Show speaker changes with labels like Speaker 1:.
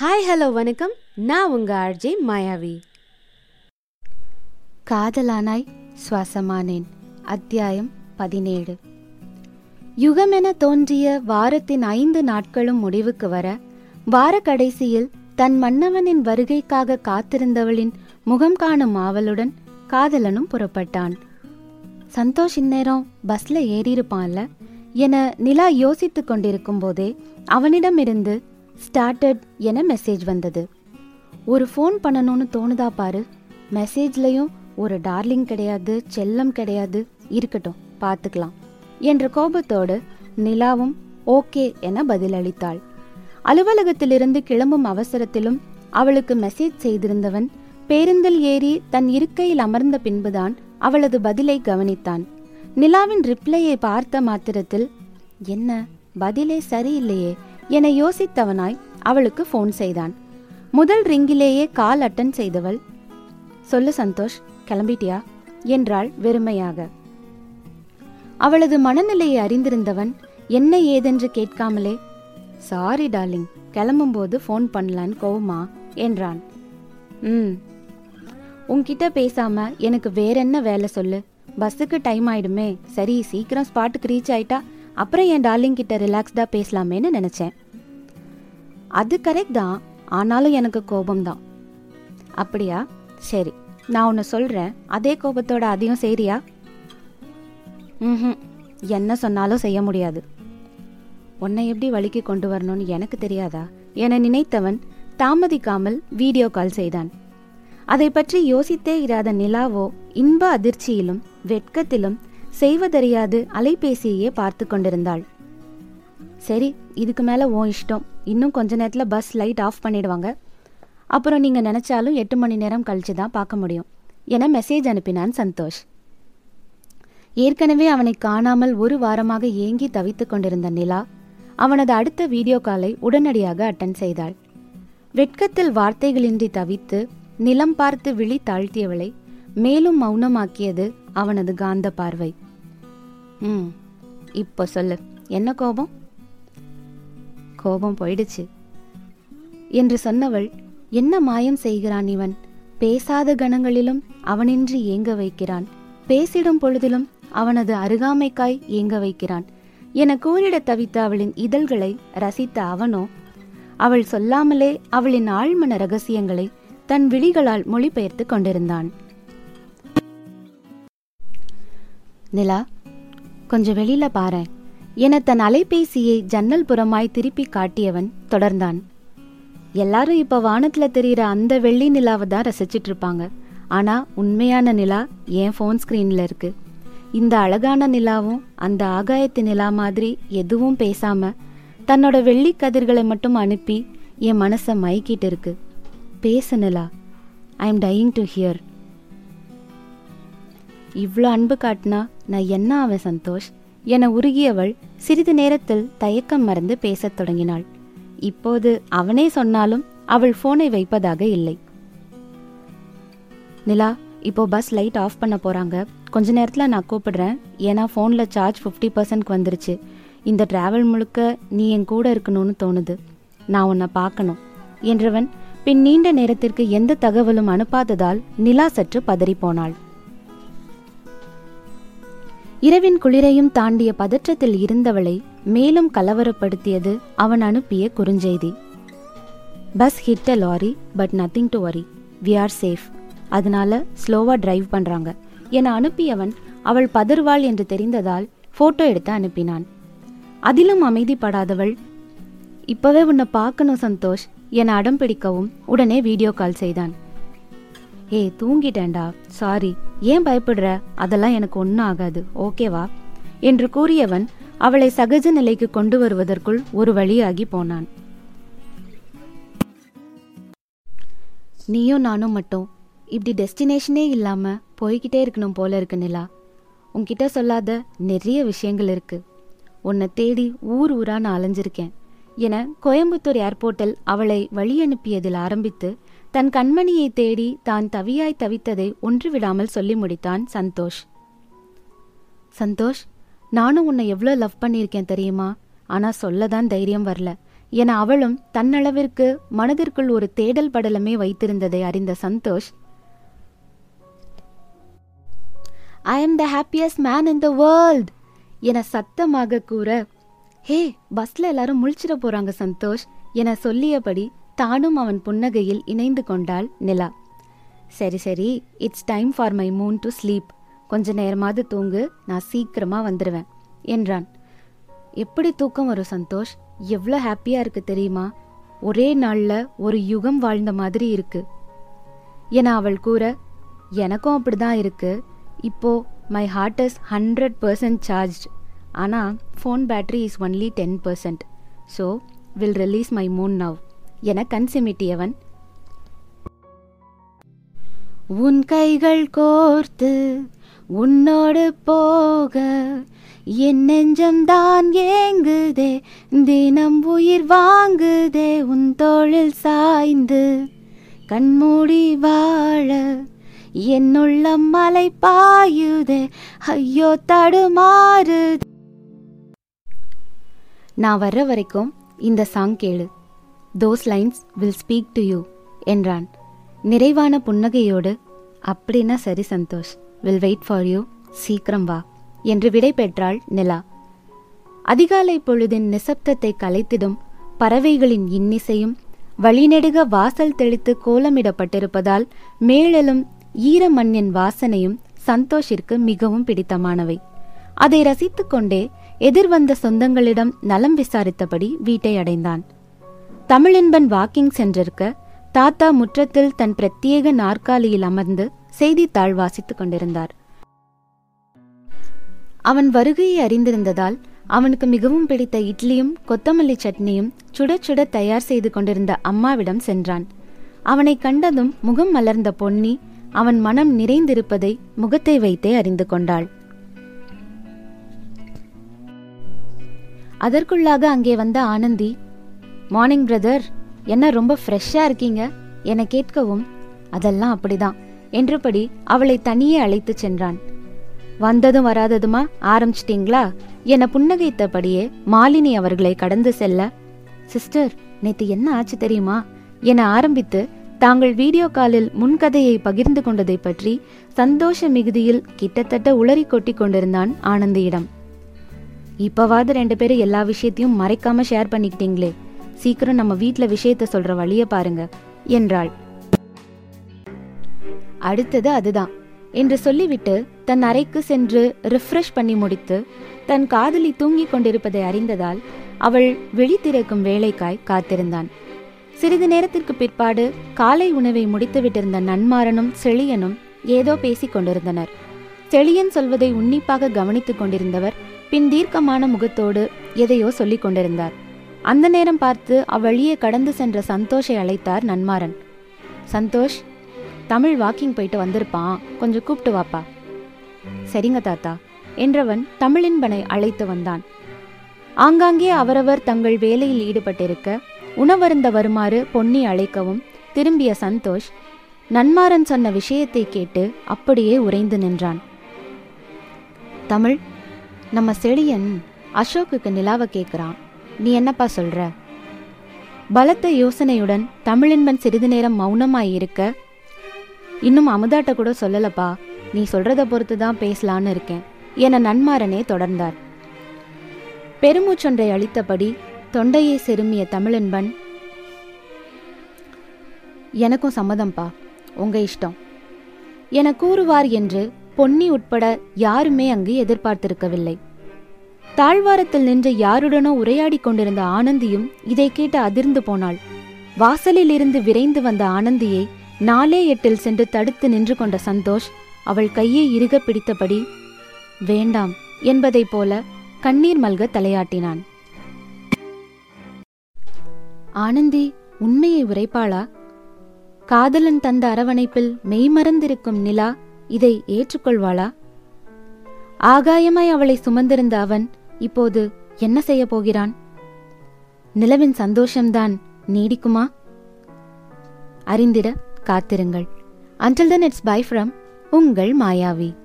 Speaker 1: Hi hello வணக்கம். நான் உங்க ஆர்ஜே மாயாவி.
Speaker 2: காதலானாய் சுவாசமானேன். அத்தியாயம் பதினேழு. யுகமென தோன்றிய வாரத்தின் ஐந்து நாட்களும் முடிவுக்கு வர வார கடைசியில் தன் மன்னவனின் வருகைக்காக காத்திருந்தவளின் முகம் காணும் ஆவலுடன் காதலனும் புறப்பட்டான். சந்தோஷ் இந்நேரம் பஸ்ல ஏறியிருப்பான்ல? என நிலா யோசித்துக் கொண்டிருக்கும் போதே அவனிடமிருந்து ஸ்டார்டட் என மெசேஜ் வந்தது. ஒரு ஃபோன் பண்ணணும்னு தோணுதா பாரு. மெசேஜ்லையும் ஒரு டார்லிங் கிடையாது செல்லம் கிடையாது இருக்கட்டும் பார்த்துக்கலாம் என்ற கோபத்தோடு நிலாவும் ஓகே என பதிலளித்தாள். அலுவலகத்திலிருந்து கிளம்பும் அவசரத்திலும் அவளுக்கு மெசேஜ் செய்திருந்தவன் பேருந்தில் ஏறி தன் இருக்கையில் அமர்ந்த பின்புதான் அவளது பதிலை கவனித்தான். நிலாவின் ரிப்ளையை பார்த்த மாத்திரத்தில் என்ன? பதிலே சரியில்லையே. என யோசித்தவனாய் அவளுக்கு ஃபோன் செய்தான். முதல் ரிங்கிலேயே கால் அட்டன் செய்தவள் சொல்லு சந்தோஷ் கிளம்பிட்டியா? என்றாள் வெறுமையாக. அவளது மனநிலையை அறிந்திருந்தவன் என்ன ஏதென்று கேட்காமலே? சாரி டார்லிங் கிளம்பும்போது ஃபோன் பண்ணலான்னு கோவமா? என்றான். ம். உன்கிட்ட பேசாம எனக்கு வேற என்ன வேலை சொல்லு? பஸ்ஸுக்கு டைம் ஆயிடுமே. சரி சீக்கிரம் ஸ்பாட்டுக்கு ரீச் ஆயிட்டா அப்புறம் என் டார்லிங் கிட்ட ரிலாக்ஸ்டாக பேசலாமேன்னு நினச்சேன். அது கரெக்ட் தான் ஆனாலும் எனக்கு கோபம்தான். அப்படியா? சரி நான் ஒன்று சொல்கிறேன் அதே கோபத்தோட அதையும் செய்றியா? ம் என்ன சொன்னாலும் செய்ய முடியாது. உன்னை எப்படி வழிக்கு கொண்டு வரணும்னு எனக்கு தெரியாதா? என நினைத்தவன் தாமதிக்காமல் வீடியோ கால் செய்தான். அதை பற்றி யோசித்தே இராத நிலாவோ இன்ப அதிர்ச்சியிலும் வெட்கத்திலும் செய்வதறியாது அலைபேசியையே பார்த்து கொண்டிருந்தாள். சரி இதுக்கு மேலே உன் இஷ்டம். இன்னும் கொஞ்ச நேரத்தில் பஸ் லைட் ஆஃப் பண்ணிடுவாங்க. அப்புறம் நீங்கள் நினச்சாலும் எட்டு மணி நேரம் கழிச்சு தான் பார்க்க முடியும். என மெசேஜ் அனுப்பினான் சந்தோஷ். ஏற்கனவே அவனை காணாமல் ஒரு வாரமாக ஏங்கி தவித்துக் கொண்டிருந்த நிலா அவனது அடுத்த வீடியோ காலை உடனடியாக அட்டன் செய்தாள். வெட்கத்தில் வார்த்தைகளின்றி தவித்து நிலம் பார்த்து விழி தாழ்த்தியவளை மேலும் மௌனமாக்கியது அவனது காந்த பார்வை. ம் இப்போ சொல்லு. என்ன கோபம்? கோபம் போயிடுச்சு. என்று சொன்னவள் என்ன மாயம் செய்கிறான் இவன்? பேசாத கணங்களிலும் அவனின்றி ஏங்க வைக்கிறான்? பேசிடும் பொழுதிலும் அவனது அருகாமைக்காய் ஏங்க வைக்கிறான்? என கூறிட தவித்த அவளின் இதழ்களை ரசித்த அவனோ அவள் சொல்லாமலே அவளின் ஆழ்மன ரகசியங்களை தன் விழிகளால் மொழிபெயர்த்து கொண்டிருந்தான். நிலா கொஞ்சம் வெளியில பாரேன். என தன் அலைபேசியை ஜன்னல் புறமாய் திருப்பி காட்டியவன் தொடர்ந்தான். எல்லாரும் இப்ப வானத்துல தெரிகிற அந்த வெள்ளி நிலாவை தான் ரசிச்சிட்டு இருப்பாங்க ஆனா உண்மையான நிலா என் ஃபோன் ஸ்கிரீன்ல இருக்கு? இந்த அழகான நிலாவும் அந்த ஆகாயத்து நிலா மாதிரி எதுவும் பேசாம தன்னோட வெள்ளி கதிர்களை மட்டும் அனுப்பி என் மனசை மயக்கிட்டு இருக்கு. பேசு Nila I am dying to hear இவ்வளோ அன்பு காட்டினா நான் என்ன அவன் சந்தோஷ்? என உருகியவள் சிறிது நேரத்தில் தயக்கம் மறந்து பேசத் தொடங்கினாள். இப்போது அவனே சொன்னாலும் அவள் போனை வைப்பதாக இல்லை. நிலா இப்போ பஸ் லைட் ஆஃப் பண்ண போறாங்க. கொஞ்ச நேரத்தில் நான் கூப்பிடுறேன். ஏன்னா ஃபோனில் சார்ஜ் ஃபிஃப்டி பர்சன்ட் வந்துருச்சு. இந்த டிராவல் முழுக்க நீ என் கூட இருக்கணும்னு தோணுது. நான் உன்னை பார்க்கணும் என்றவன் பின் நீண்ட நேரத்திற்கு எந்த தகவலும் அனுப்பாததால் நிலா சற்று பதறிப்போனாள். இரவின் குளிரையும் தாண்டிய பதற்றத்தில் இருந்தவளை மேலும் கலவரப்படுத்தியது அவன் அனுப்பிய குறுஞ்செய்தி. Bus hit a lorry but nothing to worry we are safe அதனால ஸ்லோவா டிரைவ் பண்றாங்க. என அனுப்பியவன் அவள் பதறுவாள் என்று தெரிந்ததால் போட்டோ எடுத்து அனுப்பினான். அதிலும் அமைதிப்படாதவள் இப்பவே உன்னை பார்க்கணும் சந்தோஷ் என அடம் பிடிக்கவும் உடனே வீடியோ கால் செய்தான். ஏய் தூங்கிட்டேன்டா. சாரி ஏன் பயப்படுற? அதெல்லாம் எனக்கு ஒன்றும் ஆகாது. ஓகேவா என்று கூறியவன் அவளை சகஜ நிலைக்கு கொண்டு வருவதற்குள் ஒரு வழியாகி போனான். நீயும் நானும் மட்டும். இப்படி டெஸ்டினேஷனே இல்லாம போய்கிட்டே இருக்கணும் போல இருக்கு நிலா. உன்கிட்ட சொல்லாத நிறைய விஷயங்கள் இருக்கு. உன்னை தேடி ஊர் ஊரா நான் அலைஞ்சிருக்கேன். என கோயம்புத்தூர் ஏர்போர்ட்டில் அவளை வழி அனுப்பியதில் ஆரம்பித்து தன் கண்மணியை தேடி தான் தவியாய் தவித்ததை ஒன்றுவிடாமல் சொல்லி முடித்தான் சந்தோஷ். சந்தோஷ் நானும் உன்னை எவ்வளோ லவ் பண்ணியிருக்கேன் தெரியுமா? ஆனா சொல்லதான் தைரியம் வரல. என அவளும் தன்னளவிற்கு மனதிற்குள் ஒரு தேடல் படலமே வைத்திருந்ததை அறிந்த Santhosh I am the happiest man in the world என சத்தமாக கூற ஹே பஸ்ல எல்லாரும் முழிச்சிட போறாங்க சந்தோஷ் என சொல்லியபடி தானும் அவன் புன்னகையில் இணைந்து கொண்டாள் நிலா. சரி சரி it's time for my moon to sleep கொஞ்ச நேரமாவது தூங்கு நான் சீக்கிரமாக வந்துடுவேன் என்றான். எப்படி தூக்கம் வரும் சந்தோஷ்? எவ்வளோ ஹாப்பியாக இருக்கு தெரியுமா? ஒரே நாளில் ஒரு யுகம் வாழ்ந்த மாதிரி இருக்கு. என அவள் கூற எனக்கும் அப்படிதான் இருக்கு. இப்போ my heart is hundred percent charge ஆனால் phone battery is only ten percent so will release my moon now என கண் சிமிட்டியவன். உன் கைகள் கோர்த்து உன்னோடு போக என் நெஞ்சம் தான் ஏங்குதே தினம் உயிர் வாங்குதே உன் தோளில் சாய்ந்து கண்மூடி வாழ என்னுள்ளம் மலை பாயுதே ஐயோ தடுமாறு நான் வர்ற வரைக்கும் இந்த சாங் கேளு. Those lines will speak to you என்றான். நிறைவான புன்னகையோடு அப்படின்னா சரி Santhosh. Will wait for you சீக்கிரம் வா என்று விடை பெற்றாள் நிலா. அதிகாலை பொழுதின் நிசப்தத்தை கலைத்திடும் பறவைகளின் இன்னிசையும் வழிநெடுக வாசல் தெளித்து கோலமிடப்பட்டிருப்பதால் மேலெழும் ஈர மண்ணின் வாசனையும் சந்தோஷிற்கு மிகவும் பிடித்தமானவை. அதை ரசித்துக்கொண்டே எதிர்வந்த சொந்தங்களிடம் நலம் விசாரித்தபடி வீட்டை அடைந்தான். தமிழின்பன் வாக்கிங் சென்றிருக்க தாத்தா முற்றத்தில் தன் பிரத்யேக நாற்காலியில் அமர்ந்து செய்தித்தாள் வாசித்துக் கொண்டிருந்தார். அவன் வருகையை அறிந்திருந்ததால் அவனுக்கு மிகவும் பிடித்த இட்லியும் கொத்தமல்லி சட்னியும் சுட சுட தயார் செய்து கொண்டிருந்த அம்மாவிடம் சென்றான். அவனை கண்டதும் முகம் மலர்ந்த பொன்னி அவன் மனம் நிறைந்திருப்பதை முகத்தை வைத்தே அறிந்து கொண்டாள். அதற்குள்ளாக அங்கே வந்த ஆனந்தி மார்னிங் பிரதர் என்ன ரொம்ப ஃப்ரெஷ்ஷாக இருக்கீங்க? என கேட்கவும் அதெல்லாம் அப்படிதான். என்றபடி அவளை தனியே அழைத்து சென்றான். வந்ததும் வராததுமா ஆரம்பிச்சிட்டிங்களா? என புன்னகைத்தபடியே மாலினி அவர்களை கடந்து செல்ல சிஸ்டர் நேத்து என்ன ஆச்சு தெரியுமா? என ஆரம்பித்து தாங்கள் வீடியோ காலில் முன்கதையை பகிர்ந்து கொண்டதை பற்றி சந்தோஷ மிகுதியில் கிட்டத்தட்ட உளறி கொட்டி கொண்டிருந்தான் ஆனந்தியிடம். இப்பவாவது ரெண்டு பேரும் எல்லா விஷயத்தையும் மறைக்காம ஷேர் பண்ணிக்கிட்டீங்களே. சீக்கிரம் நம்ம வீட்டில் விஷயத்த சொல்ற வழியை பாருங்க என்றாள். அடுத்தது அதுதான் என்று சொல்லிவிட்டு தன் அறைக்கு சென்று ரிஃப்ரெஷ் பண்ணி முடித்து தன் காதலி தூங்கிக் கொண்டிருப்பதை அறிந்ததால் அவள் விழித்திருக்கும் வேலைக்காய் காத்திருந்தான். சிறிது நேரத்திற்கு பிற்பாடு காலை உணவை முடித்துவிட்டிருந்த நன்மாறனும் செழியனும் ஏதோ பேசிக் கொண்டிருந்தனர். செழியன் சொல்வதை உன்னிப்பாக கவனித்துக் கொண்டிருந்தவர் பின் தீர்க்கமான முகத்தோடு எதையோ சொல்லிக் கொண்டிருந்தார். அந்த நேரம் பார்த்து அவ்வழியே கடந்து சென்ற சந்தோஷை அழைத்தார் நன்மாறன். சந்தோஷ் தமிழ் வாக்கிங் போயிட்டு வந்திருப்பான். கொஞ்சம் கூப்பிட்டு வாப்பா. சரிங்க தாத்தா. என்றவன் தமிழின்பனை அழைத்து வந்தான். ஆங்காங்கே அவரவர் தங்கள் வேலையில் ஈடுபட்டிருக்க உணவருந்த வருமாறு பொன்னி அழைக்கவும் திரும்பிய சந்தோஷ் நன்மாறன் சொன்ன விஷயத்தை கேட்டு அப்படியே உறைந்து நின்றான். தமிழ் நம்ம செழியன் அசோக்குக்கு நிலாவை கேட்குறான் நீ என்னப்பா சொல்ற? பலத்த யோசனையுடன் தமிழின்பன் சிறிது நேரம் மௌனமாயிருக்க இன்னும் அமுதாட்ட கூட சொல்லலப்பா. நீ சொல்றத பொறுத்து தான் பேசலான்னு இருக்கேன் என நன்மாறனே தொடர்ந்தார். பெருமூச்சொன்றை அளித்தபடி தொண்டையை செருமிய தமிழன்பன் எனக்கும் சம்மதம்பா உங்க இஷ்டம் என கூறுவார் என்று பொன்னி உட்பட யாருமே அங்கு எதிர்பார்த்திருக்கவில்லை. தாழ்வாரத்தில் நின்று யாருடனோ உரையாடிக் கொண்டிருந்த ஆனந்தியும் இதை கேட்டு அதிர்ந்து போனாள். வாசலில் இருந்து விரைந்து வந்த ஆனந்தியை நாலே எட்டில் சென்று தடுத்து நின்று கொண்ட சந்தோஷ் அவள் கையை இறுக பிடித்தபடி வேண்டாம் என்பதைப் போல கண்ணீர் மல்க தலையாட்டினான். ஆனந்தி உண்மையை உரைப்பாளா? காதலன் தந்த அரவணைப்பில் மெய்மறந்திருக்கும் நிலா இதை ஏற்றுக்கொள்வாளா? ஆகாயமாய் அவளை சுமந்திருந்த அவன் இப்போது என்ன செய்ய போகிறான்? நிலவின் சந்தோஷம்தான் நீடிக்குமா? அறிந்திட காத்திருங்கள். Until then it's bye from உங்கள் மாயாவி.